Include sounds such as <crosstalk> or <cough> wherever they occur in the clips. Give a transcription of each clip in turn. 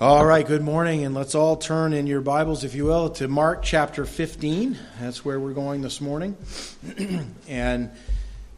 All right, good morning, and let's all turn in your Bibles, if you will, to Mark chapter 15. That's where we're going this morning. <clears throat> and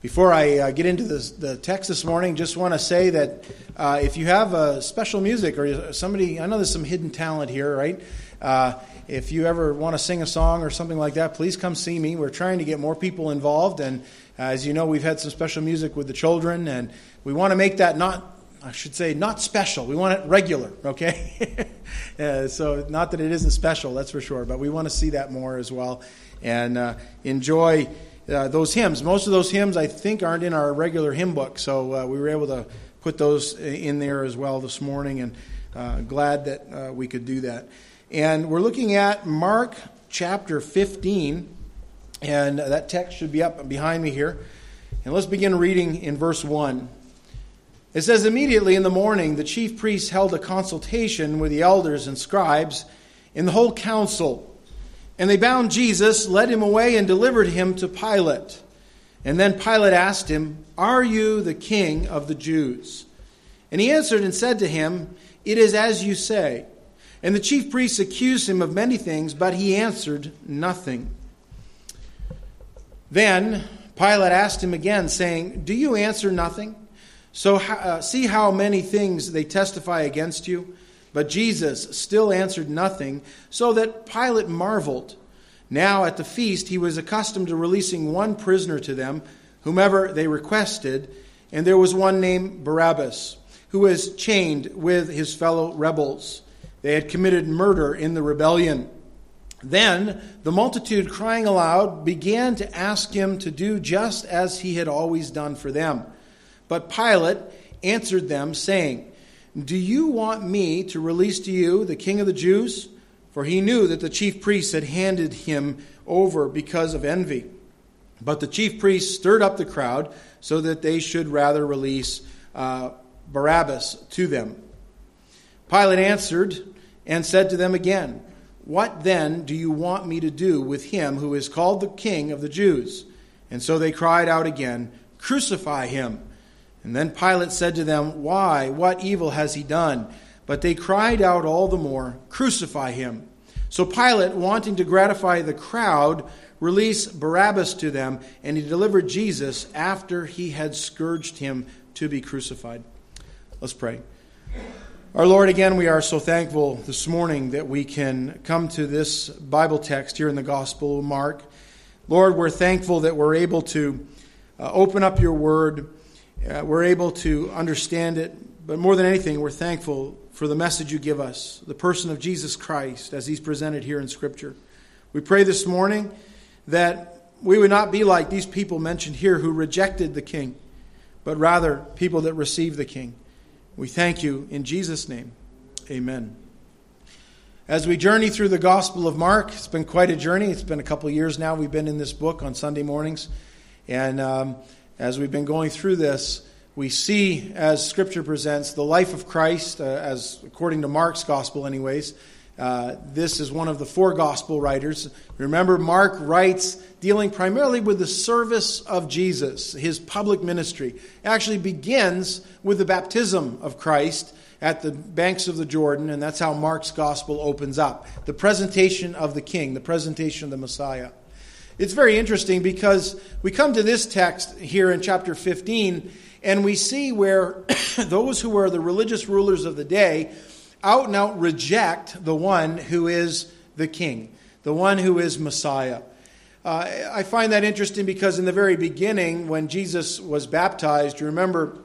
before I uh, get into this, the text this morning, just want to say that uh, if you have uh, special music or somebody, I know there's some hidden talent here, right? Uh, if you ever want to sing a song or something like that, please come see me. We're trying to get more people involved, and as you know, we've had some special music with the children, and we want to make that not I should say, not special. We want it regular, okay? <laughs> uh, so, not that it isn't special, that's for sure, but we want to see that more as well and uh, enjoy uh, those hymns. Most of those hymns, I think, aren't in our regular hymn book, so uh, we were able to put those in there as well this morning, and uh, glad that uh, we could do that. And we're looking at Mark chapter 15, and that text should be up behind me here. And let's begin reading in verse 1. It says, Immediately in the morning, the chief priests held a consultation with the elders and scribes in the whole council. And they bound Jesus, led him away, and delivered him to Pilate. And then Pilate asked him, Are you the king of the Jews? And he answered and said to him, It is as you say. And the chief priests accused him of many things, but he answered nothing. Then Pilate asked him again, saying, Do you answer nothing? So uh, see how many things they testify against you? But Jesus still answered nothing, so that Pilate marveled. Now at the feast he was accustomed to releasing one prisoner to them, whomever they requested, and there was one named Barabbas, who was chained with his fellow rebels. They had committed murder in the rebellion. Then the multitude, crying aloud, began to ask him to do just as he had always done for them. But Pilate answered them, saying, Do you want me to release to you the king of the Jews? For he knew that the chief priests had handed him over because of envy. But the chief priests stirred up the crowd so that they should rather release uh, Barabbas to them. Pilate answered and said to them again, What then do you want me to do with him who is called the king of the Jews? And so they cried out again, Crucify him. And then Pilate said to them, Why? What evil has he done? But they cried out all the more, Crucify him. So Pilate, wanting to gratify the crowd, released Barabbas to them, and he delivered Jesus after he had scourged him to be crucified. Let's pray. Our Lord, again, we are so thankful this morning that we can come to this Bible text here in the Gospel of Mark. Lord, we're thankful that we're able to uh, open up your word uh, we're able to understand it. But more than anything, we're thankful for the message you give us, the person of Jesus Christ as he's presented here in Scripture. We pray this morning that we would not be like these people mentioned here who rejected the King, but rather people that received the King. We thank you in Jesus' name. Amen. As we journey through the Gospel of Mark, it's been quite a journey. It's been a couple years now we've been in this book on Sunday mornings. And. Um, as we've been going through this, we see, as Scripture presents, the life of Christ, uh, as according to Mark's gospel, anyways. Uh, this is one of the four gospel writers. Remember, Mark writes dealing primarily with the service of Jesus, his public ministry. It actually begins with the baptism of Christ at the banks of the Jordan, and that's how Mark's gospel opens up the presentation of the king, the presentation of the Messiah. It's very interesting because we come to this text here in chapter 15, and we see where <coughs> those who were the religious rulers of the day out and out reject the one who is the king, the one who is Messiah. Uh, I find that interesting because in the very beginning, when Jesus was baptized, you remember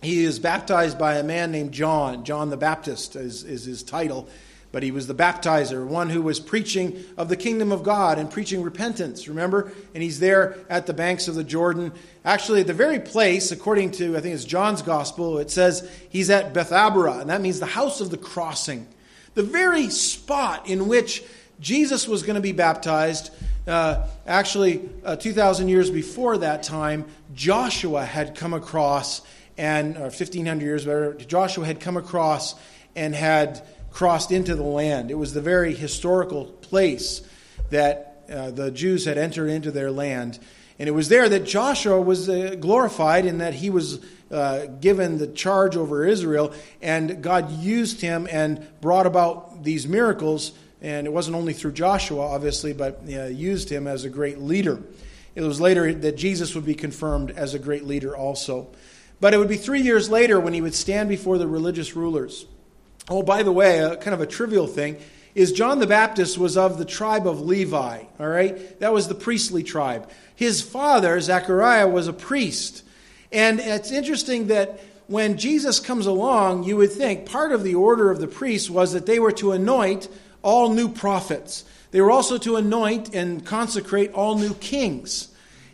he is baptized by a man named John. John the Baptist is, is his title. But he was the baptizer, one who was preaching of the kingdom of God and preaching repentance, remember? And he's there at the banks of the Jordan. Actually, at the very place, according to, I think it's John's gospel, it says he's at Bethabara, and that means the house of the crossing. The very spot in which Jesus was going to be baptized. Uh, actually, uh, 2,000 years before that time, Joshua had come across, and or 1,500 years better, Joshua had come across and had crossed into the land. It was the very historical place that uh, the Jews had entered into their land. And it was there that Joshua was uh, glorified in that he was uh, given the charge over Israel, and God used him and brought about these miracles. And it wasn't only through Joshua, obviously, but uh, used him as a great leader. It was later that Jesus would be confirmed as a great leader also. But it would be three years later when he would stand before the religious rulers. Oh, by the way, a, kind of a trivial thing is John the Baptist was of the tribe of Levi, all right? That was the priestly tribe. His father, Zechariah, was a priest. And it's interesting that when Jesus comes along, you would think part of the order of the priests was that they were to anoint all new prophets. They were also to anoint and consecrate all new kings.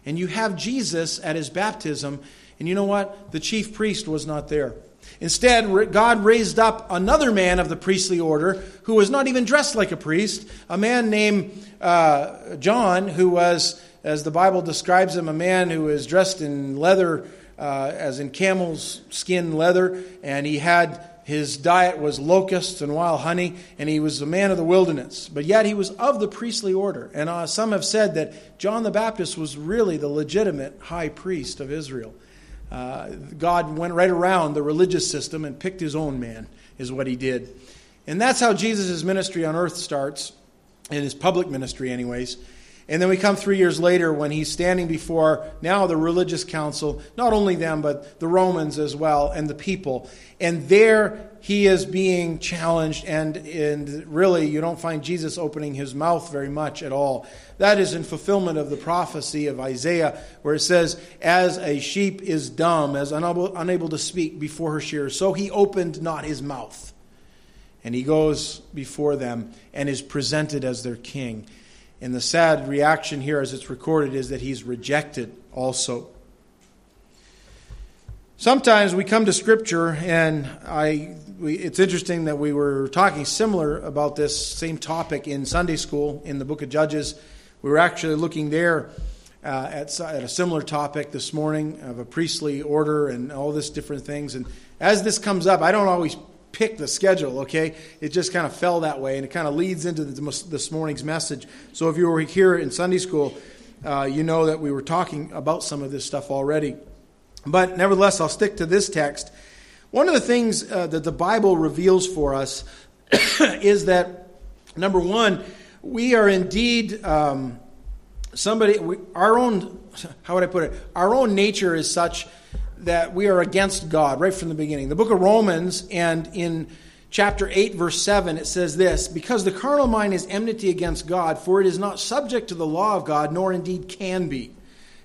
And you have Jesus at his baptism, and you know what? The chief priest was not there. Instead, God raised up another man of the priestly order who was not even dressed like a priest, a man named uh, John, who was as the Bible describes him, a man who was dressed in leather, uh, as in camel's skin leather, and he had his diet was locusts and wild honey, and he was a man of the wilderness. But yet he was of the priestly order. And uh, some have said that John the Baptist was really the legitimate high priest of Israel. Uh, God went right around the religious system and picked his own man, is what he did. And that's how Jesus' ministry on earth starts, in his public ministry, anyways. And then we come three years later when he's standing before now the religious council, not only them, but the Romans as well, and the people. And there he is being challenged, and, and really you don't find Jesus opening his mouth very much at all. That is in fulfillment of the prophecy of Isaiah, where it says, As a sheep is dumb, as unable, unable to speak before her shearers, so he opened not his mouth. And he goes before them and is presented as their king. And the sad reaction here, as it's recorded, is that he's rejected also. Sometimes we come to Scripture, and I, we, it's interesting that we were talking similar about this same topic in Sunday school in the book of Judges. We were actually looking there uh, at, at a similar topic this morning of a priestly order and all this different things. And as this comes up, I don't always pick the schedule, okay? It just kind of fell that way, and it kind of leads into this morning's message. So if you were here in Sunday school, uh, you know that we were talking about some of this stuff already. But nevertheless, I'll stick to this text. One of the things uh, that the Bible reveals for us <coughs> is that, number one, we are indeed um, somebody, we, our own, <laughs> how would I put it? Our own nature is such that we are against God right from the beginning. The book of Romans and in chapter 8, verse 7, it says this Because the carnal mind is enmity against God, for it is not subject to the law of God, nor indeed can be.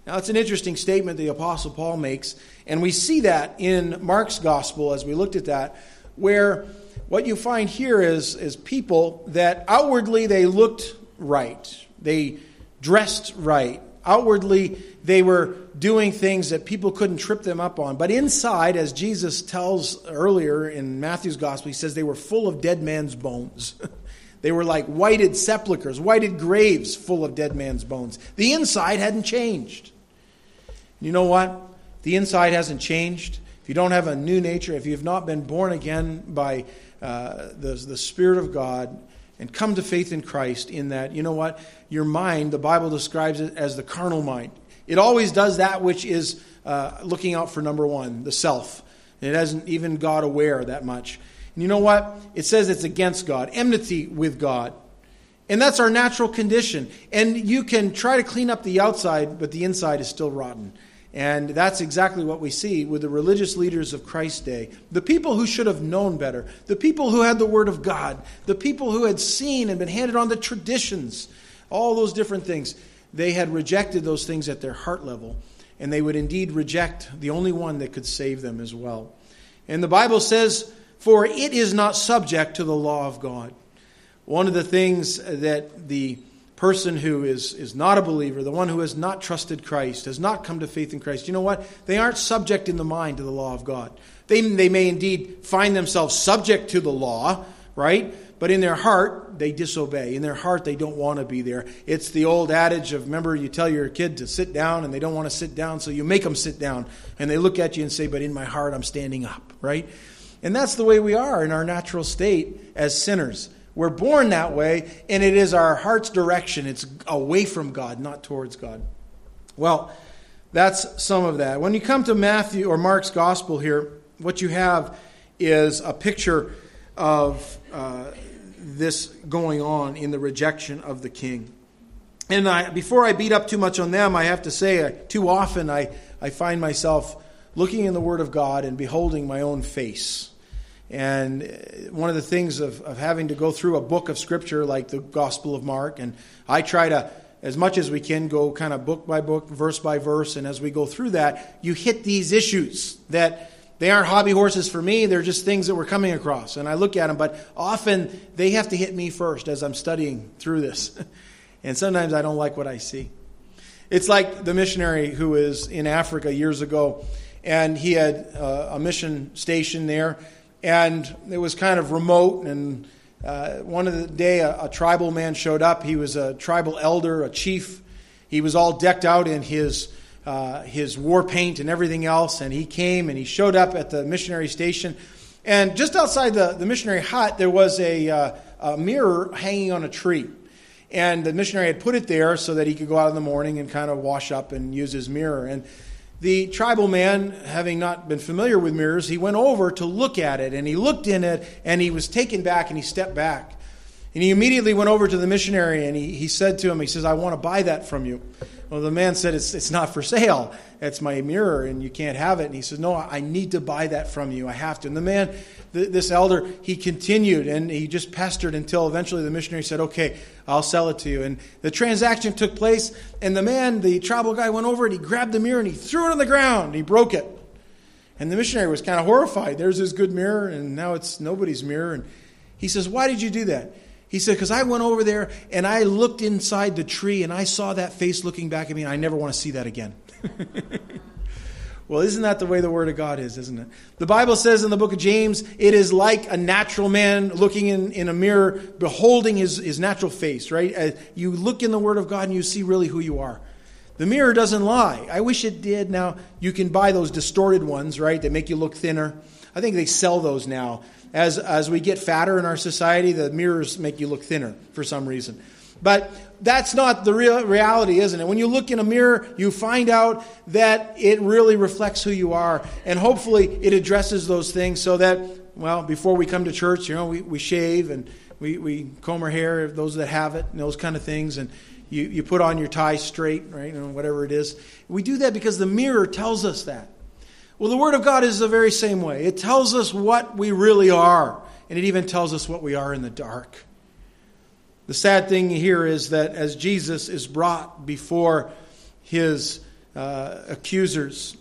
Now, it's an interesting statement the Apostle Paul makes, and we see that in Mark's gospel as we looked at that, where what you find here is, is people that outwardly they looked right, they dressed right, outwardly they were doing things that people couldn't trip them up on. But inside, as Jesus tells earlier in Matthew's gospel, he says they were full of dead man's bones. <laughs> they were like whited sepulchres, whited graves full of dead man's bones. The inside hadn't changed. You know what? The inside hasn't changed. If you don't have a new nature, if you have not been born again by uh, the, the Spirit of God, and come to faith in Christ in that, you know what? Your mind, the Bible describes it as the carnal mind. It always does that which is uh, looking out for number one, the self. And it hasn't even God aware that much. And you know what? It says it's against God, enmity with God. And that's our natural condition. And you can try to clean up the outside, but the inside is still rotten. And that's exactly what we see with the religious leaders of Christ's day. The people who should have known better, the people who had the Word of God, the people who had seen and been handed on the traditions, all those different things. They had rejected those things at their heart level, and they would indeed reject the only one that could save them as well. And the Bible says, For it is not subject to the law of God. One of the things that the person who is, is not a believer, the one who has not trusted Christ, has not come to faith in Christ, you know what? They aren't subject in the mind to the law of God. They, they may indeed find themselves subject to the law, right? But in their heart, they disobey. In their heart, they don't want to be there. It's the old adage of remember, you tell your kid to sit down and they don't want to sit down, so you make them sit down. And they look at you and say, But in my heart, I'm standing up, right? And that's the way we are in our natural state as sinners. We're born that way, and it is our heart's direction. It's away from God, not towards God. Well, that's some of that. When you come to Matthew or Mark's gospel here, what you have is a picture of uh, this going on in the rejection of the king. And I, before I beat up too much on them, I have to say, uh, too often I, I find myself looking in the Word of God and beholding my own face. And uh, one of the things of, of having to go through a book of Scripture like the Gospel of Mark, and I try to as much as we can, go kind of book by book, verse by verse. And as we go through that, you hit these issues that they aren't hobby horses for me. They're just things that we're coming across. And I look at them, but often they have to hit me first as I'm studying through this. <laughs> and sometimes I don't like what I see. It's like the missionary who was in Africa years ago, and he had uh, a mission station there, and it was kind of remote and uh, one of the day, a, a, tribal man showed up. He was a tribal elder, a chief. He was all decked out in his uh, his war paint and everything else. And he came and he showed up at the missionary station. And just outside the, the missionary hut, there was a, uh, a mirror hanging on a tree. And the missionary had put it there so that he could go out in the morning and kind of wash up and use his mirror. And the tribal man, having not been familiar with mirrors, he went over to look at it and he looked in it and he was taken back and he stepped back. And he immediately went over to the missionary and he, he said to him, he says, I want to buy that from you. Well, the man said, it's, it's not for sale. It's my mirror and you can't have it. And he says, No, I need to buy that from you. I have to. And the man this elder, he continued and he just pestered until eventually the missionary said, Okay, I'll sell it to you. And the transaction took place, and the man, the tribal guy, went over and he grabbed the mirror and he threw it on the ground. He broke it. And the missionary was kind of horrified. There's his good mirror, and now it's nobody's mirror. And he says, Why did you do that? He said, Because I went over there and I looked inside the tree and I saw that face looking back at me, and I never want to see that again. <laughs> Well, isn't that the way the Word of God is, isn't it? The Bible says in the book of James, it is like a natural man looking in, in a mirror, beholding his, his natural face, right? Uh, you look in the Word of God and you see really who you are. The mirror doesn't lie. I wish it did. Now, you can buy those distorted ones, right, that make you look thinner. I think they sell those now. As, as we get fatter in our society, the mirrors make you look thinner for some reason. But that's not the real reality, isn't it? When you look in a mirror, you find out that it really reflects who you are. And hopefully it addresses those things so that, well, before we come to church, you know, we, we shave and we, we comb our hair, those that have it, and those kind of things. And you, you put on your tie straight, right, or whatever it is. We do that because the mirror tells us that. Well, the Word of God is the very same way. It tells us what we really are, and it even tells us what we are in the dark. The sad thing here is that as Jesus is brought before his uh, accusers,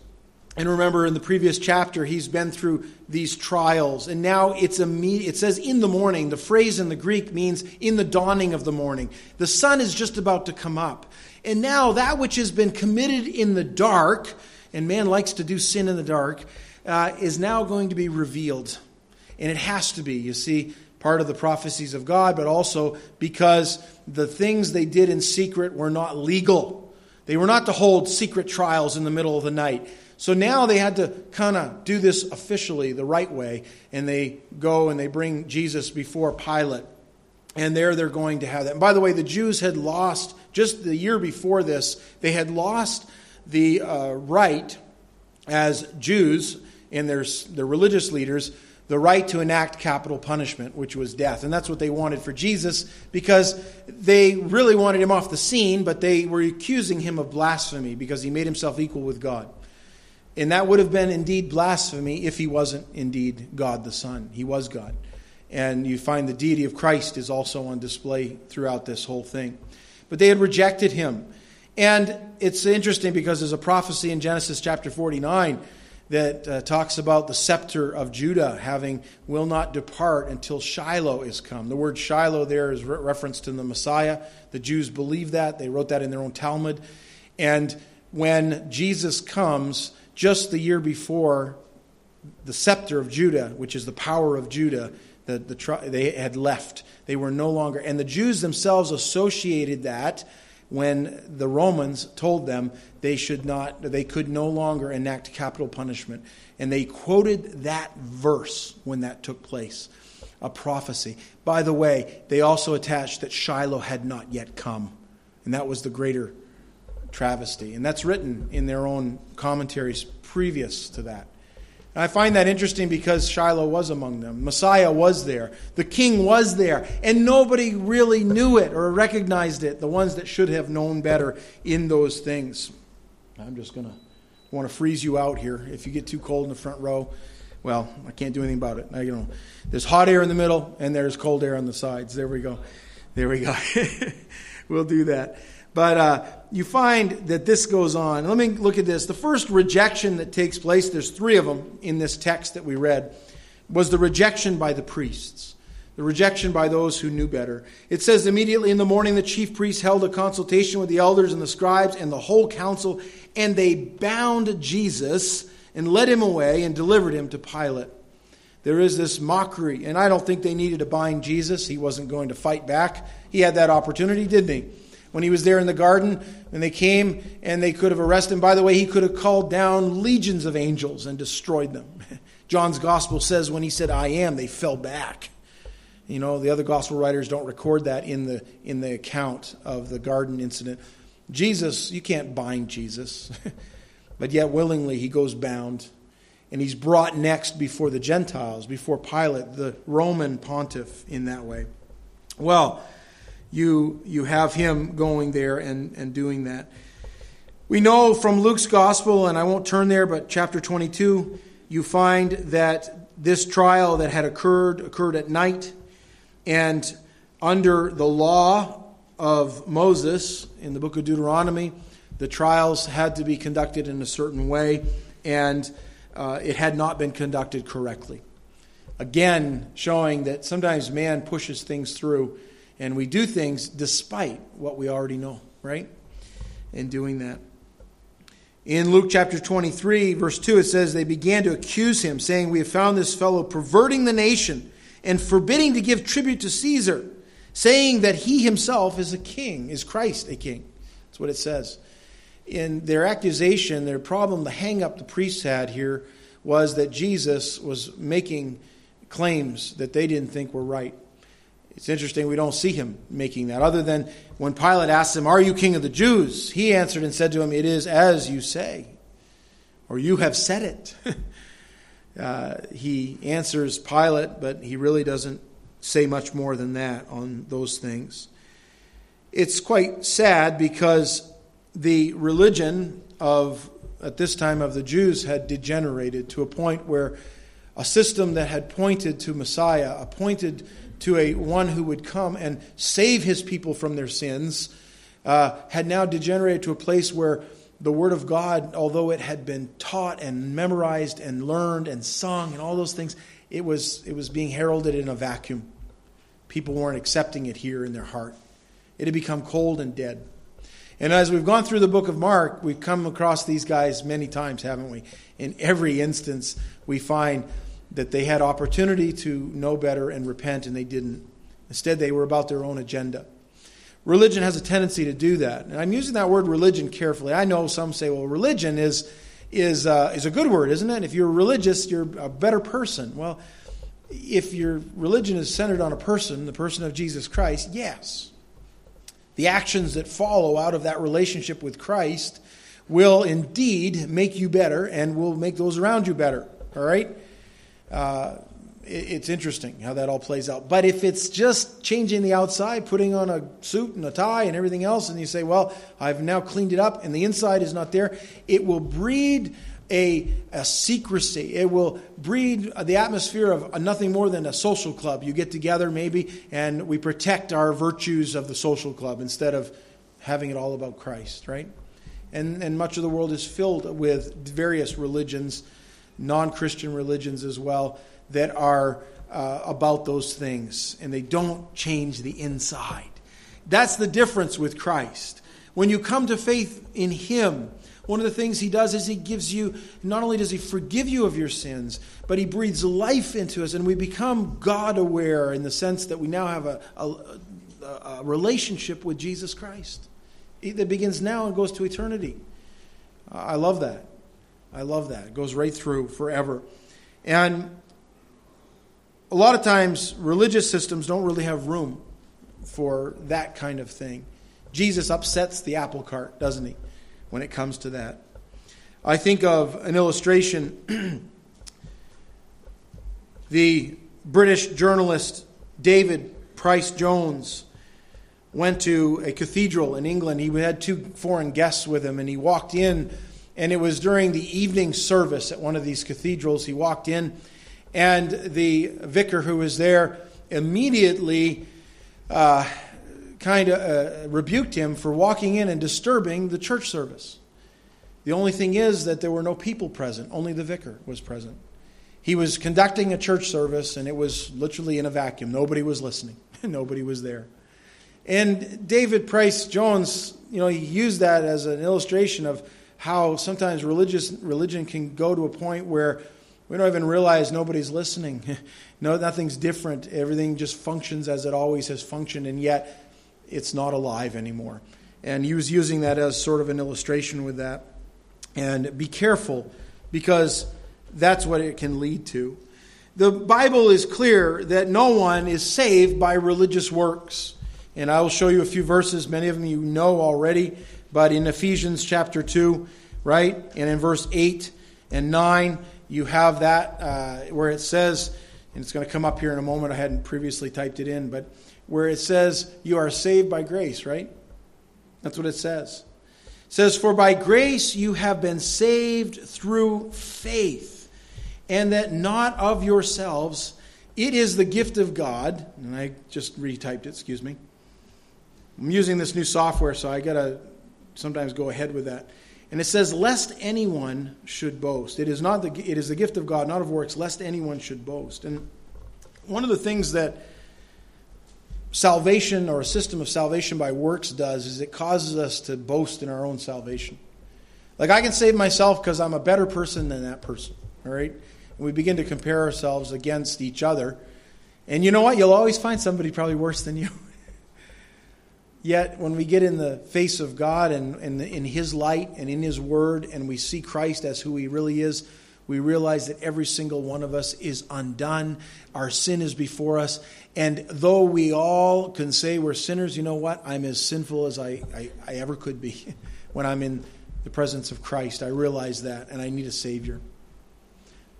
and remember in the previous chapter, he's been through these trials, and now it's immediate. It says in the morning. The phrase in the Greek means in the dawning of the morning. The sun is just about to come up. And now that which has been committed in the dark, and man likes to do sin in the dark, uh, is now going to be revealed. And it has to be. You see, part of the prophecies of God, but also because the things they did in secret were not legal. They were not to hold secret trials in the middle of the night. So now they had to kind of do this officially the right way, and they go and they bring Jesus before Pilate. And there they're going to have that. And by the way, the Jews had lost, just the year before this, they had lost the uh, right as Jews and their, their religious leaders the right to enact capital punishment, which was death. And that's what they wanted for Jesus because they really wanted him off the scene, but they were accusing him of blasphemy because he made himself equal with God. And that would have been indeed blasphemy if he wasn't indeed God the Son. He was God. And you find the deity of Christ is also on display throughout this whole thing. But they had rejected him. And it's interesting because there's a prophecy in Genesis chapter 49 that uh, talks about the scepter of Judah having will not depart until Shiloh is come. The word Shiloh there is re- referenced to the Messiah. The Jews believe that. They wrote that in their own Talmud. And when Jesus comes, just the year before, the scepter of Judah, which is the power of Judah, the, the, they had left. They were no longer. And the Jews themselves associated that when the Romans told them they should not, they could no longer enact capital punishment. And they quoted that verse when that took place, a prophecy. By the way, they also attached that Shiloh had not yet come. And that was the greater travesty. And that's written in their own commentaries previous to that. And I find that interesting because Shiloh was among them. Messiah was there. The king was there. And nobody really knew it or recognized it, the ones that should have known better in those things. I'm just going to want to freeze you out here. If you get too cold in the front row, well, I can't do anything about it. I, you know, there's hot air in the middle and there's cold air on the sides. There we go. There we go. <laughs> we'll do that. But uh, you find that this goes on. Let me look at this. The first rejection that takes place, there's three of them in this text that we read, was the rejection by the priests, the rejection by those who knew better. It says, immediately in the morning, the chief priests held a consultation with the elders and the scribes and the whole council, and they bound Jesus and led him away and delivered him to Pilate. There is this mockery, and I don't think they needed to bind Jesus. He wasn't going to fight back. He had that opportunity, didn't he? When he was there in the garden and they came and they could have arrested him. By the way, he could have called down legions of angels and destroyed them. <laughs> John's gospel says when he said, I am, they fell back. You know, the other gospel writers don't record that in the, in the account of the garden incident. Jesus, you can't bind Jesus. <laughs> but yet, willingly, he goes bound. And he's brought next before the Gentiles, before Pilate, the Roman pontiff, in that way. Well, you, you have him going there and, and doing that. We know from Luke's gospel, and I won't turn there, but chapter 22, you find that this trial that had occurred occurred at night, and under the law of Moses in the book of Deuteronomy, the trials had to be conducted in a certain way, and uh, it had not been conducted correctly. Again, showing that sometimes man pushes things through and we do things despite what we already know, right? In doing that. In Luke chapter 23, verse 2, it says, They began to accuse him, saying, We have found this fellow perverting the nation and forbidding to give tribute to Caesar, saying that he himself is a king, is Christ a king. That's what it says. In their accusation, their problem, the hang up the priests had here was that Jesus was making claims that they didn't think were right. It's interesting, we don't see him making that, other than when Pilate asked him, Are you king of the Jews? He answered and said to him, It is as you say, or you have said it. <laughs> uh, he answers Pilate, but he really doesn't say much more than that on those things. It's quite sad because the religion of, at this time, of the Jews had degenerated to a point where a system that had pointed to Messiah, appointed to a one who would come and save his people from their sins, uh, had now degenerated to a place where the Word of God, although it had been taught and memorized and learned and sung and all those things, it was, it was being heralded in a vacuum. People weren't accepting it here in their heart. It had become cold and dead. And as we've gone through the book of Mark, we've come across these guys many times, haven't we? In every instance, we find that they had opportunity to know better and repent, and they didn't. Instead, they were about their own agenda. Religion has a tendency to do that. And I'm using that word religion carefully. I know some say, well, religion is, is, uh, is a good word, isn't it? If you're religious, you're a better person. Well, if your religion is centered on a person, the person of Jesus Christ, yes. The actions that follow out of that relationship with Christ will indeed make you better and will make those around you better. All right? Uh, it's interesting how that all plays out. But if it's just changing the outside, putting on a suit and a tie and everything else, and you say, well, I've now cleaned it up and the inside is not there, it will breed a, a secrecy. It will breed the atmosphere of nothing more than a social club. You get together maybe and we protect our virtues of the social club instead of having it all about Christ, right? And, and much of the world is filled with various religions non Christian religions as well, that are uh, about those things, and they don't change the inside. That's the difference with Christ. When you come to faith in Him, one of the things He does is He gives you, not only does He forgive you of your sins, but He breathes life into us, and we become God aware in the sense that we now have a, a, a relationship with Jesus Christ that begins now and goes to eternity. I love that. I love that. It goes right through forever. And a lot of times, religious systems don't really have room for that kind of thing. Jesus upsets the apple cart, doesn't he? when it comes to that. I think of an illustration. <clears throat> the British journalist David Price Jones went to a cathedral in England. He had two foreign guests with him, and he walked in, and it was during the evening service at one of these cathedrals. He walked in, and the vicar who was there immediately uh, kind of uh, rebuked him for walking in and disturbing the church service. The only thing is that there were no people present, only the vicar was present. He was conducting a church service, and it was literally in a vacuum. Nobody was listening, <laughs> nobody was there. And David Price Jones, you know, he used that as an illustration of how sometimes religious religion can go to a point where we don't even realize nobody's listening. <laughs> no, nothing's different. Everything just functions as it always has functioned, and yet it's not alive anymore. And he was using that as sort of an illustration with that. And be careful because that's what it can lead to. The Bible is clear that no one is saved by religious works. And I will show you a few verses. Many of them you know already. But in Ephesians chapter 2, right? And in verse 8 and 9, you have that uh, where it says, and it's going to come up here in a moment. I hadn't previously typed it in, but where it says, You are saved by grace, right? That's what it says. It says, For by grace you have been saved through faith, and that not of yourselves. It is the gift of God. And I just retyped it, excuse me. I'm using this new software, so I got to sometimes go ahead with that. And it says, lest anyone should boast. It is, not the, it is the gift of God, not of works, lest anyone should boast. And one of the things that salvation or a system of salvation by works does is it causes us to boast in our own salvation. Like I can save myself because I'm a better person than that person, all right? And we begin to compare ourselves against each other. And you know what? You'll always find somebody probably worse than you. <laughs> Yet, when we get in the face of God and, and in His light and in His Word, and we see Christ as who He really is, we realize that every single one of us is undone. Our sin is before us. And though we all can say we're sinners, you know what? I'm as sinful as I, I, I ever could be <laughs> when I'm in the presence of Christ. I realize that, and I need a Savior.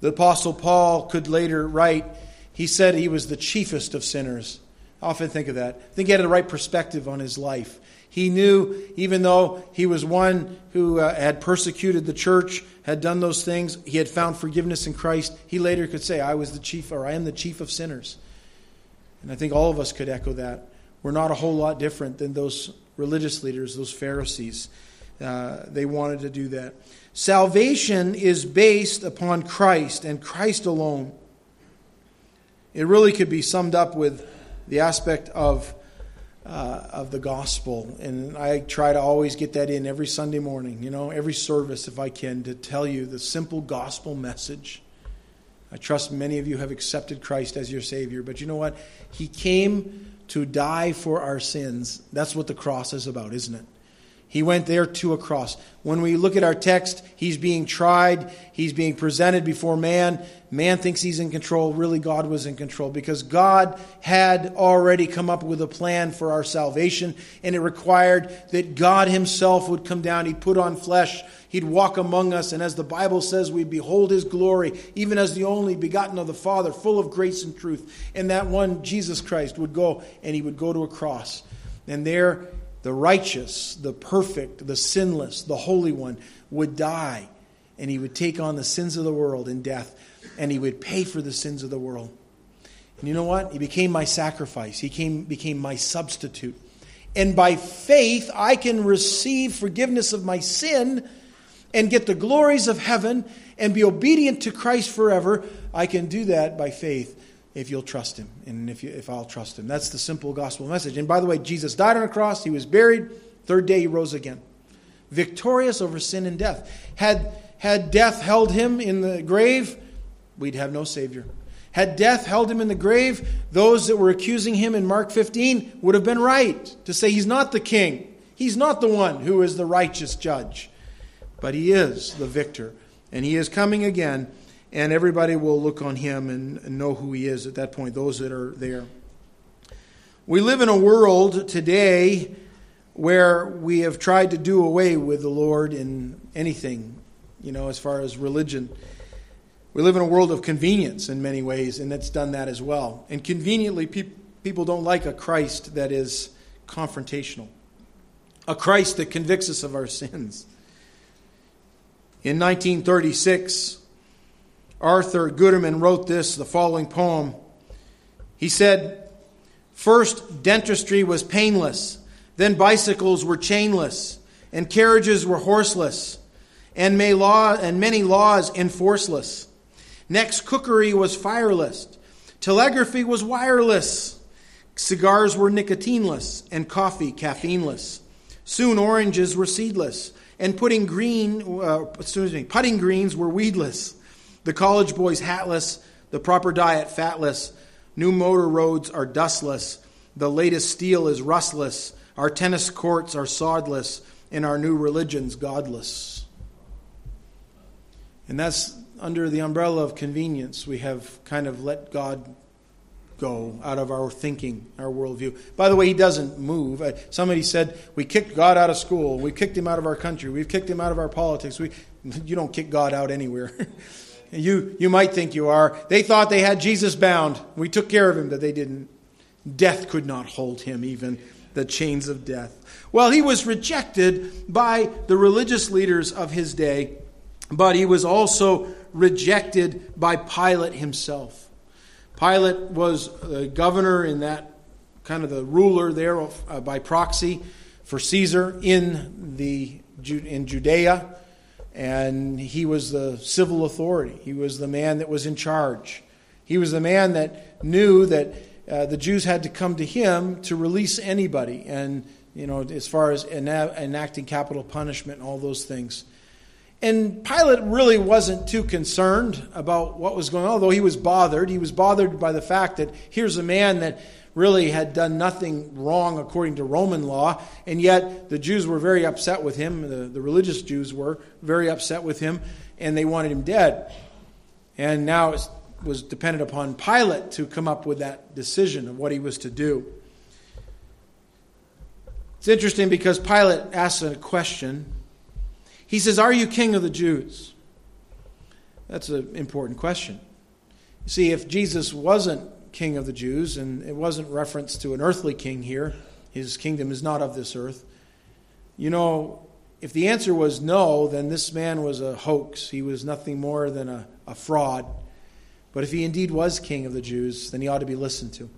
The Apostle Paul could later write, he said he was the chiefest of sinners. I often think of that. I think he had the right perspective on his life. He knew, even though he was one who uh, had persecuted the church, had done those things, he had found forgiveness in Christ. He later could say, I was the chief, or I am the chief of sinners. And I think all of us could echo that. We're not a whole lot different than those religious leaders, those Pharisees. Uh, they wanted to do that. Salvation is based upon Christ and Christ alone. It really could be summed up with the aspect of uh, of the gospel, and I try to always get that in every Sunday morning. You know, every service if I can to tell you the simple gospel message. I trust many of you have accepted Christ as your Savior, but you know what? He came to die for our sins. That's what the cross is about, isn't it? He went there to a cross. When we look at our text, he's being tried, he's being presented before man. Man thinks he's in control. Really, God was in control because God had already come up with a plan for our salvation, and it required that God himself would come down. He'd put on flesh, he'd walk among us, and as the Bible says, we'd behold his glory, even as the only begotten of the Father, full of grace and truth. And that one, Jesus Christ, would go and he would go to a cross. And there the righteous, the perfect, the sinless, the Holy One, would die and he would take on the sins of the world in death and he would pay for the sins of the world. And you know what? He became my sacrifice, he came, became my substitute. And by faith, I can receive forgiveness of my sin and get the glories of heaven and be obedient to Christ forever. I can do that by faith if you'll trust him and if, you, if I'll trust him. That's the simple gospel message. And by the way, Jesus died on a cross, he was buried, third day he rose again. Victorious over sin and death. Had, had death held him in the grave, we'd have no Savior. Had death held him in the grave, those that were accusing him in Mark 15 would have been right to say he's not the king. He's not the one who is the righteous judge. But he is the victor. And he is coming again and everybody will look on him and, know who he is at that point, those that are there. We live in a world today where we have tried to do away with the Lord in anything, you know, as far as religion. We live in a world of convenience in many ways, and it's done that as well. And conveniently, pe- people don't like a Christ that is confrontational, a Christ that convicts us of our sins. In 1936, Arthur Guiterman wrote this, the following poem. He said, First, dentistry was painless, then, bicycles were chainless, and carriages were horseless, and, may law, and many laws enforceless. Next, cookery was fireless. Telegraphy was wireless. Cigars were nicotineless, and coffee caffeineless. Soon oranges were seedless, and putting green, uh, excuse me, putting greens were weedless. The college boys hatless, the proper diet fatless. New motor roads are dustless. The latest steel is rustless. Our tennis courts are sodless, and our new religion's godless. And that's under the umbrella of convenience, we have kind of let God go out of our thinking, our worldview. By the way, he doesn't move. Uh, somebody said, We kicked God out of school. We kicked him out of our country. We've kicked him out of our politics. We, <laughs> you don't kick God out anywhere. <laughs> you, you might think you are. They thought they had Jesus bound. We took care of him, but they didn't. Death could not hold him, even the chains of death. Well, he was rejected by the religious leaders of his day, but he was also rejected by Pilate himself. Pilate was the governor in that kind of the ruler there uh, by proxy for Caesar in the in Judea, and he was the civil authority. He was the man that was in charge. He was the man that knew that uh, the Jews had to come to him to release anybody, and you know, as far as enacting capital punishment and all those things. And Pilate really wasn't too concerned about what was going on, although he was bothered. He was bothered by the fact that here's a man that really had done nothing wrong according to Roman law, and yet the Jews were very upset with him. The, the religious Jews were very upset with him, and they wanted him dead. And now it was dependent upon Pilate to come up with that decision of what he was to do. It's interesting because Pilate asks a question he says, Are you king of the Jews? That's an important question. You see, if Jesus wasn't king of the Jews, and it wasn't reference to an earthly king here, his kingdom is not of this earth, you know, if the answer was no, then this man was a hoax. He was nothing more than a, a fraud. But if he indeed was king of the Jews, then he ought to be listened to.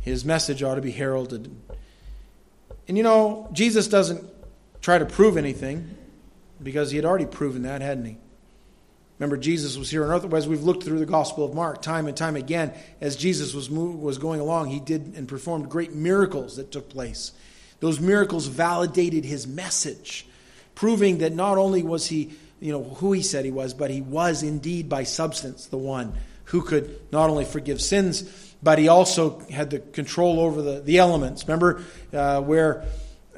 His message ought to be heralded. And you know, Jesus doesn't try to prove anything because he had already proven that, hadn't he? Remember, Jesus was here on earth. As we've looked through the Gospel of Mark time and time again, as Jesus was, was going along, he did and performed great miracles that took place. Those miracles validated his message, proving that not only was he, you know, who he said he was, but he was indeed by substance the one who could not only forgive sins, but he also had the control over the, the elements. Remember uh, where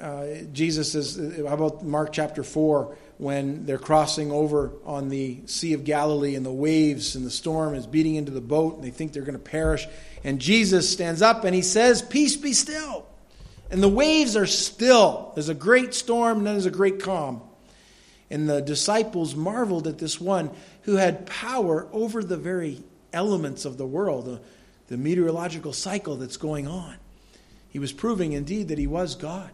uh, Jesus is, how about Mark chapter 4? When they're crossing over on the Sea of Galilee and the waves and the storm is beating into the boat and they think they're going to perish. And Jesus stands up and he says, Peace be still. And the waves are still. There's a great storm and then there's a great calm. And the disciples marveled at this one who had power over the very elements of the world, the, the meteorological cycle that's going on. He was proving indeed that he was God.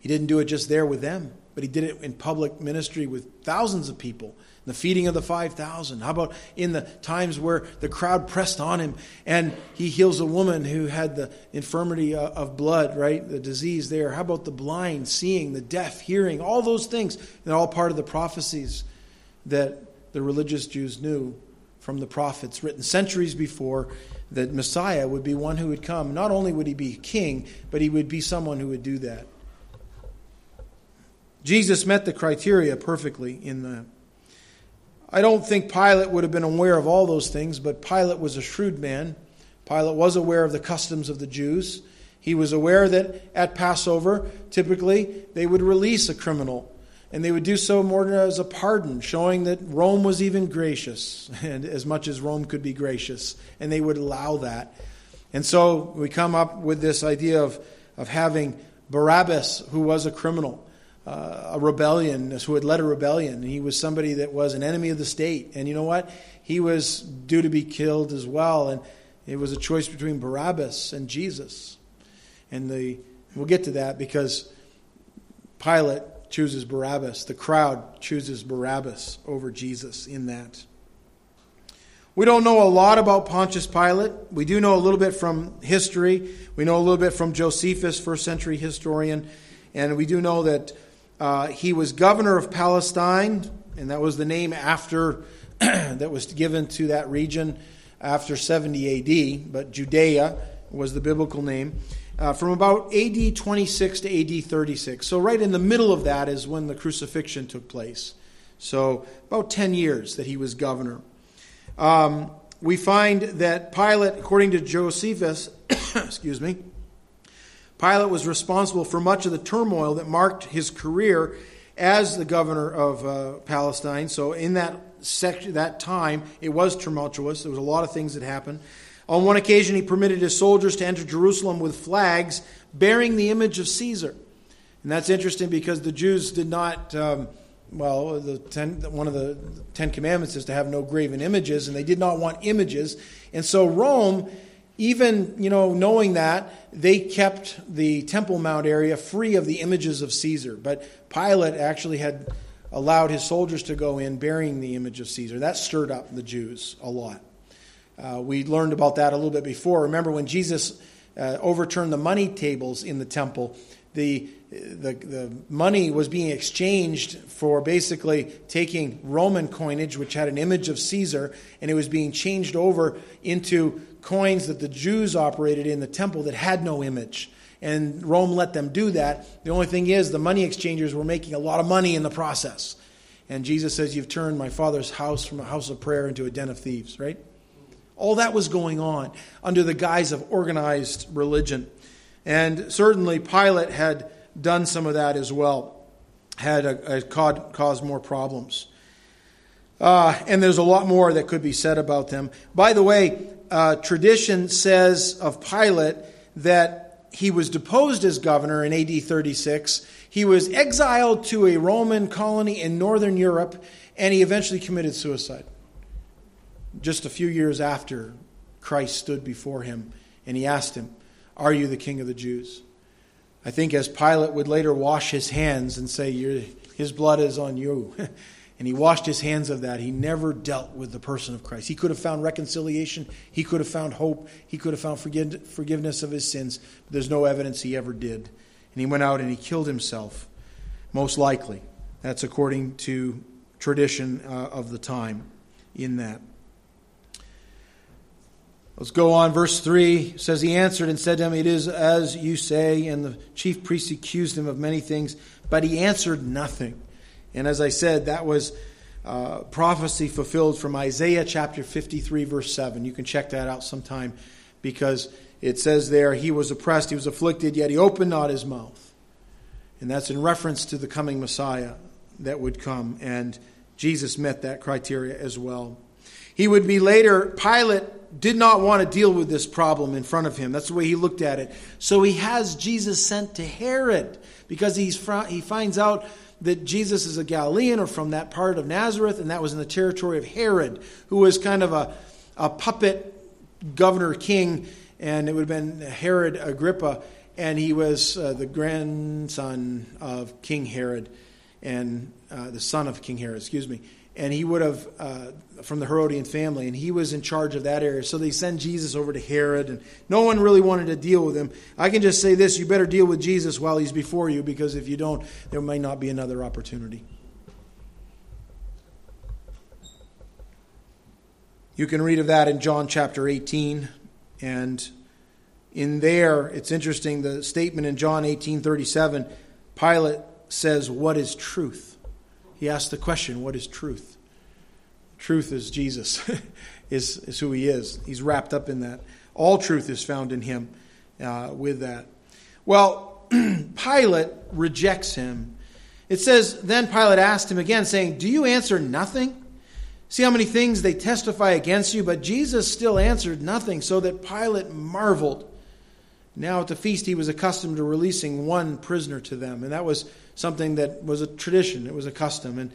He didn't do it just there with them but he did it in public ministry with thousands of people. The feeding of the 5,000. How about in the times where the crowd pressed on him and he heals a woman who had the infirmity uh, of blood, right? The disease there. How about the blind seeing, the deaf hearing, all those things? They're all part of the prophecies that the religious Jews knew from the prophets written centuries before that Messiah would be one who would come. Not only would he be king, but he would be someone who would do that. Jesus met the criteria perfectly in that. I don't think Pilate would have been aware of all those things, but Pilate was a shrewd man. Pilate was aware of the customs of the Jews. He was aware that at Passover, typically, they would release a criminal, and they would do so more as a pardon, showing that Rome was even gracious, <laughs> and as much as Rome could be gracious, and they would allow that. And so we come up with this idea of, of having Barabbas, who was a criminal, uh, a rebellion, who had led a rebellion. He was somebody that was an enemy of the state. And you know what? He was due to be killed as well. And it was a choice between Barabbas and Jesus. And the, we'll get to that because Pilate chooses Barabbas. The crowd chooses Barabbas over Jesus in that. We don't know a lot about Pontius Pilate. We do know a little bit from history. We know a little bit from Josephus, first century historian. And we do know that uh, he was governor of Palestine, and that was the name after <clears throat> that was given to that region after 70 AD, but Judea was the biblical name. Uh, from about AD 26 to AD 36. So, right in the middle of that is when the crucifixion took place. So, about 10 years that he was governor. Um, we find that Pilate, according to Josephus, <coughs> excuse me, Pilate was responsible for much of the turmoil that marked his career as the governor of uh, Palestine. So, in that section, that time, it was tumultuous. There was a lot of things that happened. On one occasion, he permitted his soldiers to enter Jerusalem with flags bearing the image of Caesar. And that's interesting because the Jews did not, um, well, the ten, one of the Ten Commandments is to have no graven images, and they did not want images. And so Rome even you know knowing that they kept the temple mount area free of the images of caesar. But pilate actually had allowed his soldiers to go in bearing the image of caesar. That stirred up the jews a lot. Uh, we learned about that a little bit before. Remember when jesus uh, overturned the money tables in the temple the, the, the money was being exchanged for basically taking Roman coinage, which had an image of Caesar, and it was being changed over into coins that the Jews operated in the temple that had no image. And Rome let them do that. The only thing is, the money exchangers were making a lot of money in the process. And Jesus says, You've turned my father's house from a house of prayer into a den of thieves, right? All that was going on under the guise of organized religion. And certainly Pilate had done some of that as well, had a, a caused more problems. Uh, and there's a lot more that could be said about them. By the way, uh, tradition says of Pilate that he was deposed as governor in AD 36. He was exiled to a Roman colony in northern Europe, and he eventually committed suicide. Just a few years after Christ stood before him, and he asked him, Are you the king of the Jews? I think as Pilate would later wash his hands and say, His blood is on you. <laughs> and he washed his hands of that. He never dealt with the person of Christ. He could have found reconciliation, he could have found hope, he could have found forgiveness of his sins, but there's no evidence he ever did. And he went out and he killed himself, most likely. That's according to tradition uh, of the time in that. Let's go on. Verse 3 says, He answered and said to him, It is as you say. And the chief priests accused him of many things, but he answered nothing. And as I said, that was uh, prophecy fulfilled from Isaiah chapter 53, verse 7. You can check that out sometime because it says there, He was oppressed, He was afflicted, yet He opened not His mouth. And that's in reference to the coming Messiah that would come. And Jesus met that criteria as well. He would be later, Pilate did not want to deal with this problem in front of him. That's the way he looked at it. So he has Jesus sent to Herod because he's, he finds out that Jesus is a Galilean or from that part of Nazareth, and that was in the territory of Herod, who was kind of a, a puppet governor king, and it would have been Herod Agrippa, and he was uh, the grandson of King Herod, and uh, the son of King Herod, excuse me and he would have uh, from the Herodian family, and he was in charge of that area. So they send Jesus over to Herod, and no one really wanted to deal with him. I can just say this: you better deal with Jesus while he's before you, because if you don't, there may not be another opportunity. You can read of that in John chapter 18, and in there, it's interesting. The statement in John 18:37, Pilate says, "What is truth?" He asked the question, What is truth? Truth is Jesus, <laughs> is, is who he is. He's wrapped up in that. All truth is found in him uh, with that. Well, <clears throat> Pilate rejects him. It says, Then Pilate asked him again, saying, Do you answer nothing? See how many things they testify against you? But Jesus still answered nothing, so that Pilate marveled. Now at the feast, he was accustomed to releasing one prisoner to them, and that was something that was a tradition, it was a custom. And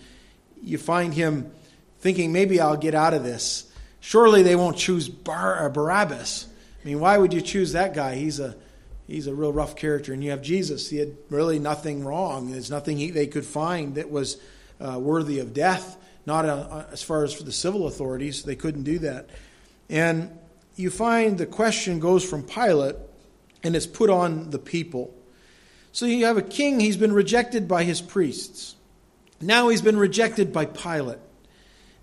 you find him thinking, maybe I'll get out of this. Surely they won't choose Bar- uh, Barabbas. I mean, why would you choose that guy? He's a he's a real rough character. And you have Jesus. He had really nothing wrong. There's nothing he, they could find that was uh, worthy of death. Not uh, as far as for the civil authorities, they couldn't do that. And you find the question goes from Pilate and it's put on the people. So you have a king, he's been rejected by his priests. Now he's been rejected by Pilate.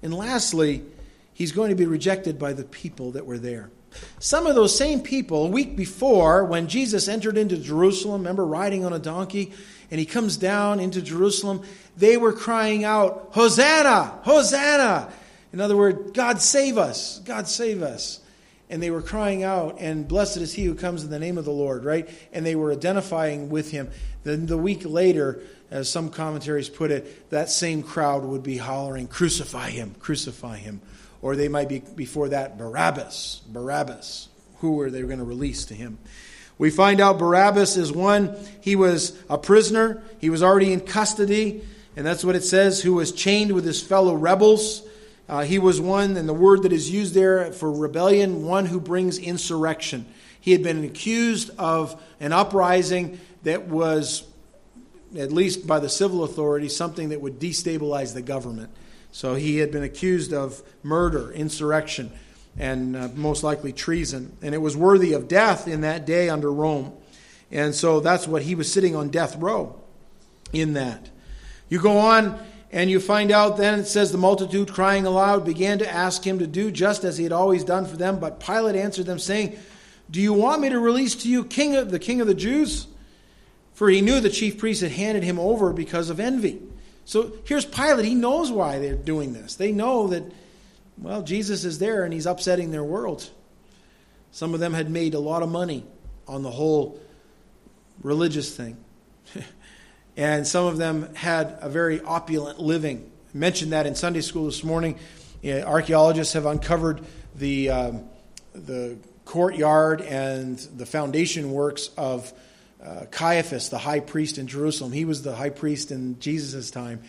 And lastly, he's going to be rejected by the people that were there. Some of those same people, a week before, when Jesus entered into Jerusalem, remember riding on a donkey, and he comes down into Jerusalem, they were crying out, Hosanna! Hosanna! In other words, God save us! God save us! And they were crying out, and blessed is he who comes in the name of the Lord, right? And they were identifying with him. Then the week later, as some commentaries put it, that same crowd would be hollering, Crucify him, crucify him. Or they might be before that, Barabbas, Barabbas. Who were they going to release to him? We find out Barabbas is one, he was a prisoner, he was already in custody, and that's what it says, who was chained with his fellow rebels. Uh, he was one, and the word that is used there for rebellion, one who brings insurrection. He had been accused of an uprising that was, at least by the civil authorities, something that would destabilize the government. So he had been accused of murder, insurrection, and uh, most likely treason. And it was worthy of death in that day under Rome. And so that's what he was sitting on death row in that. You go on and you find out then it says the multitude crying aloud began to ask him to do just as he had always done for them. But Pilate answered them, saying, Do you want me to release to you king of, the king of the Jews? For he knew the chief priests had handed him over because of envy. So here's Pilate. He knows why they're doing this. They know that, well, Jesus is there and he's upsetting their world. Some of them had made a lot of money on the whole religious thing. And some of them had a very opulent living. I mentioned that in Sunday school this morning. Archaeologists have uncovered the, um, the courtyard and the foundation works of uh, Caiaphas, the high priest in Jerusalem. He was the high priest in Jesus' time.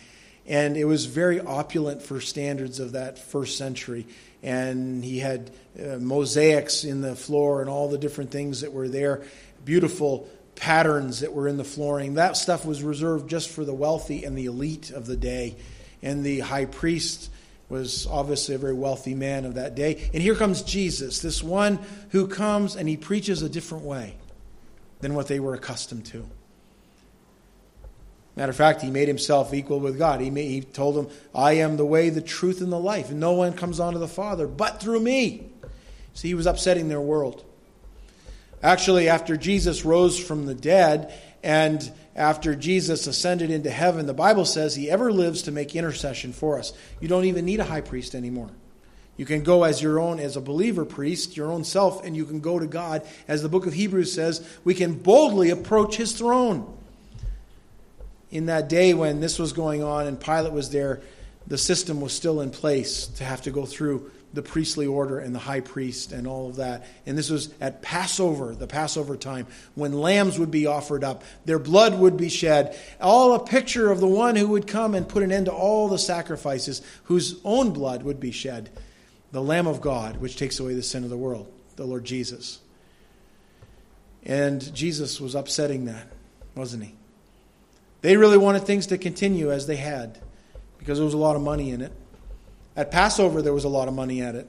And it was very opulent for standards of that first century. And he had uh, mosaics in the floor and all the different things that were there. Beautiful patterns that were in the flooring. That stuff was reserved just for the wealthy and the elite of the day. And the high priest was obviously a very wealthy man of that day. And here comes Jesus, this one who comes and he preaches a different way than what they were accustomed to. Matter of fact, he made himself equal with God. He, made, he told them, I am the way, the truth, and the life. And no one comes onto the Father but through me. See, he was upsetting their world. Actually, after Jesus rose from the dead and after Jesus ascended into heaven, the Bible says he ever lives to make intercession for us. You don't even need a high priest anymore. You can go as your own, as a believer priest, your own self, and you can go to God. As the book of Hebrews says, we can boldly approach his throne. In that day when this was going on and Pilate was there, the system was still in place to have to go through the priestly order and the high priest and all of that. And this was at Passover, the Passover time, when lambs would be offered up, their blood would be shed. All a picture of the one who would come and put an end to all the sacrifices, whose own blood would be shed. The Lamb of God, which takes away the sin of the world, the Lord Jesus. And Jesus was upsetting that, wasn't he? They really wanted things to continue as they had because there was a lot of money in it. At Passover, there was a lot of money at it.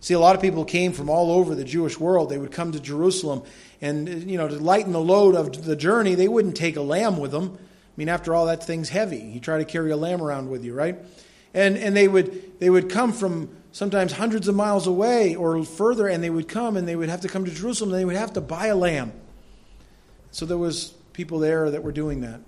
See, a lot of people came from all over the Jewish world. They would come to Jerusalem, and you know, to lighten the load of the journey, they wouldn't take a lamb with them. I mean, after all, that thing's heavy. You try to carry a lamb around with you, right? And and they would they would come from sometimes hundreds of miles away or further, and they would come and they would have to come to Jerusalem. And they would have to buy a lamb. So there was people there that were doing that.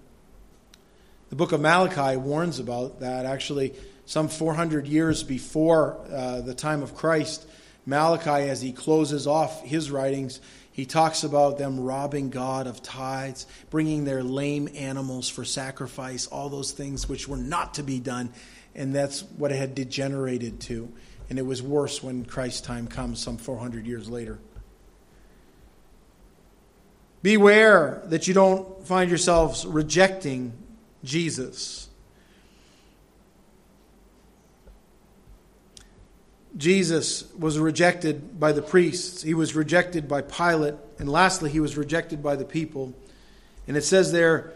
The book of Malachi warns about that. Actually, some 400 years before uh, the time of Christ, Malachi, as he closes off his writings, he talks about them robbing God of tithes, bringing their lame animals for sacrifice, all those things which were not to be done. And that's what it had degenerated to. And it was worse when Christ's time comes some 400 years later. Beware that you don't find yourselves rejecting Jesus. Jesus was rejected by the priests, he was rejected by Pilate, and lastly, he was rejected by the people. And it says there,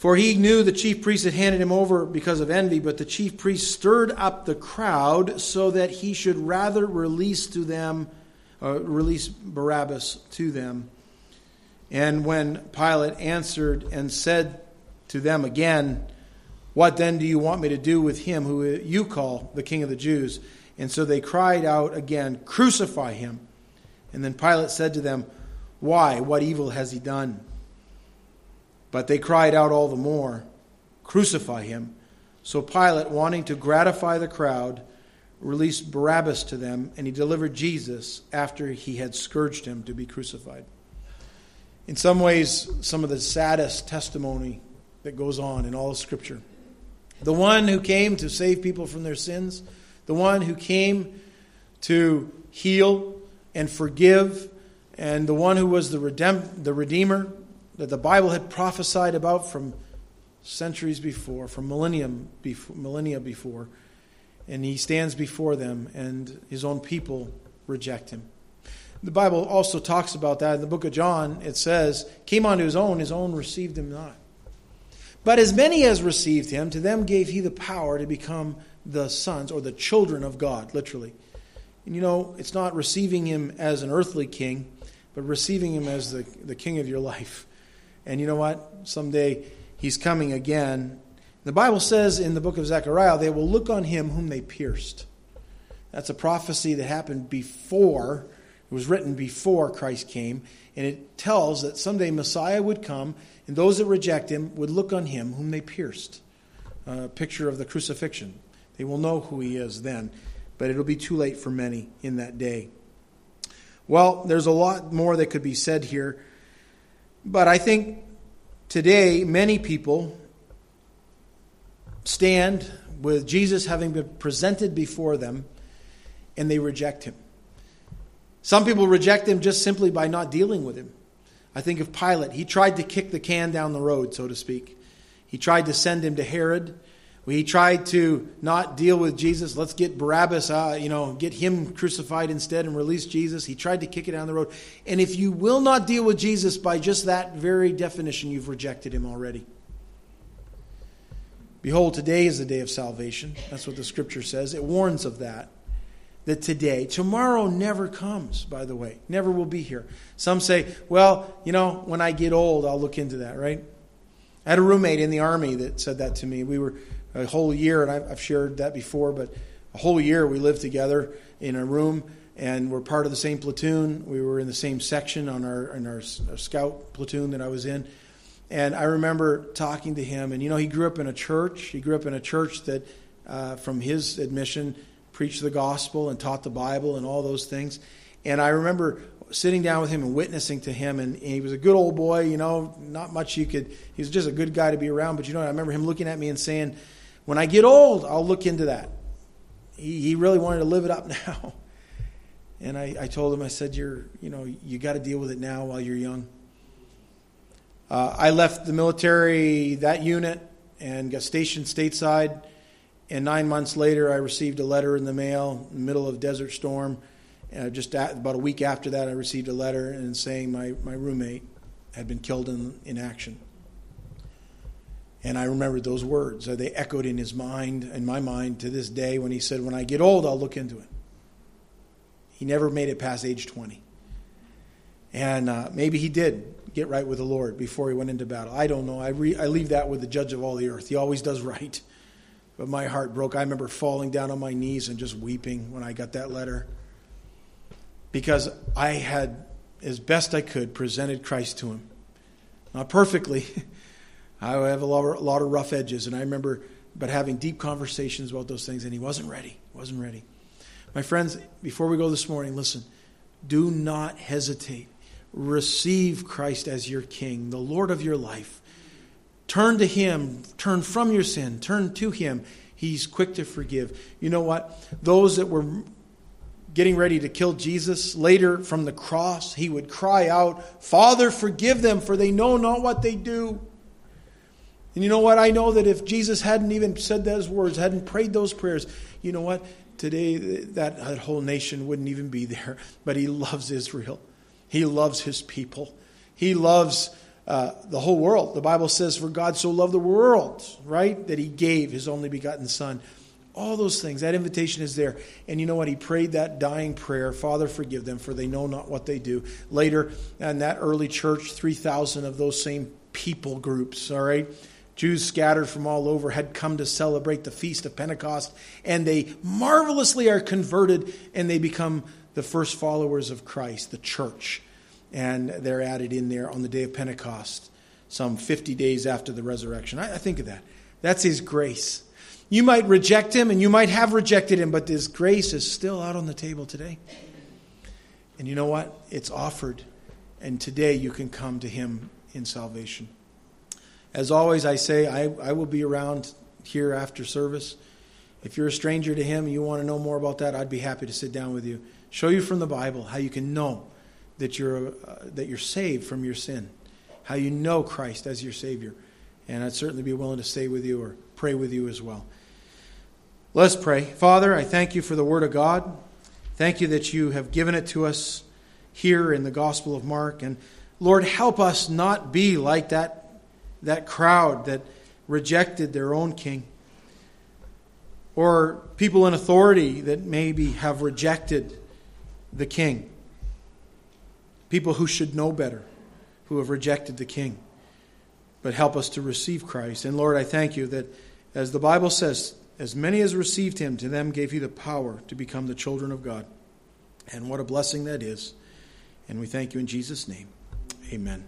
for he knew the chief priests had handed him over because of envy, but the chief priests stirred up the crowd so that he should rather release to them, uh, release Barabbas to them. And when Pilate answered and said to them again, What then do you want me to do with him who you call the king of the Jews? And so they cried out again, Crucify him. And then Pilate said to them, Why? What evil has he done? But they cried out all the more, Crucify him. So Pilate, wanting to gratify the crowd, released Barabbas to them, and he delivered Jesus after he had scourged him to be crucified. In some ways, some of the saddest testimony that goes on in all of Scripture. The one who came to save people from their sins the one who came to heal and forgive, and the one who was the, redem- the Redeemer that the Bible had prophesied about from centuries before, from millennium before, millennia before. And he stands before them, and his own people reject him. The Bible also talks about that in the book of John. It says, Came unto his own, his own received him not. But as many as received him, to them gave he the power to become the sons or the children of God, literally. And you know, it's not receiving him as an earthly king, but receiving him as the, the king of your life. And you know what? Someday he's coming again. The Bible says in the book of Zechariah, they will look on him whom they pierced. That's a prophecy that happened before, it was written before Christ came. And it tells that someday Messiah would come, and those that reject him would look on him whom they pierced. A picture of the crucifixion. They will know who he is then, but it'll be too late for many in that day. Well, there's a lot more that could be said here, but I think today many people stand with Jesus having been presented before them and they reject him. Some people reject him just simply by not dealing with him. I think of Pilate. He tried to kick the can down the road, so to speak. He tried to send him to Herod. We tried to not deal with Jesus. Let's get Barabbas, uh, you know, get him crucified instead and release Jesus. He tried to kick it down the road. And if you will not deal with Jesus by just that very definition, you've rejected him already. Behold, today is the day of salvation. That's what the scripture says. It warns of that. That today, tomorrow never comes, by the way, never will be here. Some say, well, you know, when I get old, I'll look into that, right? I had a roommate in the army that said that to me. We were a whole year, and I've shared that before, but a whole year we lived together in a room, and we're part of the same platoon. We were in the same section on our in our, our scout platoon that I was in, and I remember talking to him. And you know, he grew up in a church. He grew up in a church that, uh, from his admission, preached the gospel and taught the Bible and all those things. And I remember sitting down with him and witnessing to him. And, he was a good old boy, you know, not much you could, he was just a good guy to be around. But, you know, I remember him looking at me and saying, when I get old, I'll look into that. He, he really wanted to live it up <laughs> now. And I, I told him, I said, you're, you know, you got to deal with it now while you're young. Uh, I left the military, that unit, and got stationed stateside. And nine months later, I received a letter in the mail in the middle of Desert Storm. And just at, about a week after that, I received a letter and saying my, my roommate had been killed in, in action. And I remembered those words. They echoed in his mind, in my mind, to this day when he said, When I get old, I'll look into it. He never made it past age 20. And uh, maybe he did get right with the Lord before he went into battle. I don't know. I, re- I leave that with the judge of all the earth. He always does right. But my heart broke. I remember falling down on my knees and just weeping when I got that letter. Because I had, as best I could, presented Christ to him. Not perfectly. <laughs> I have a lot, of, a lot of rough edges, and I remember but having deep conversations about those things, and he wasn't ready. Wasn't ready. My friends, before we go this morning, listen. Do not hesitate. Receive Christ as your King, the Lord of your life. Turn to Him. Turn from your sin. Turn to Him. He's quick to forgive. You know what? Those that were getting ready to kill Jesus, later from the cross, he would cry out, Father, forgive them, for they know not what they do. And you know what? I know that if Jesus hadn't even said those words, hadn't prayed those prayers, you know what? Today, that, whole nation wouldn't even be there. But he loves Israel, he loves his people, he loves uh, the whole world. The Bible says, For God so loved the world, right? That he gave his only begotten Son. All those things, that invitation is there. And you know what? He prayed that dying prayer Father, forgive them, for they know not what they do. Later, in that early church, 3,000 of those same people groups, all right? Jews scattered from all over had come to celebrate the feast of Pentecost, and they marvelously are converted and they become the first followers of Christ, the church. And they're added in there on the day of Pentecost, some 50 days after the resurrection. I, I think of that. That's His grace. You might reject Him, and you might have rejected Him, but His grace is still out on the table today. And you know what? It's offered. And today you can come to Him in salvation. As always, I say I, I will be around here after service. If you're a stranger to Him and you want to know more about that, I'd be happy to sit down with you, show you from the Bible how you can know that you're, uh, that you're saved from your sin, how you know Christ as your Savior. And I'd certainly be willing to stay with you or pray with you as well. Let's pray. Father, I thank you for the Word of God. Thank you that you have given it to us here in the Gospel of Mark. And Lord, help us not be like that that crowd that rejected their own king, or people in authority that maybe have rejected the king, people who should know better, who have rejected the king. But help us to receive Christ. And Lord, I thank you that, as the Bible says, as many as received him, to them gave he the power to become the children of God. And what a blessing that is. And we thank you in Jesus' name. Amen.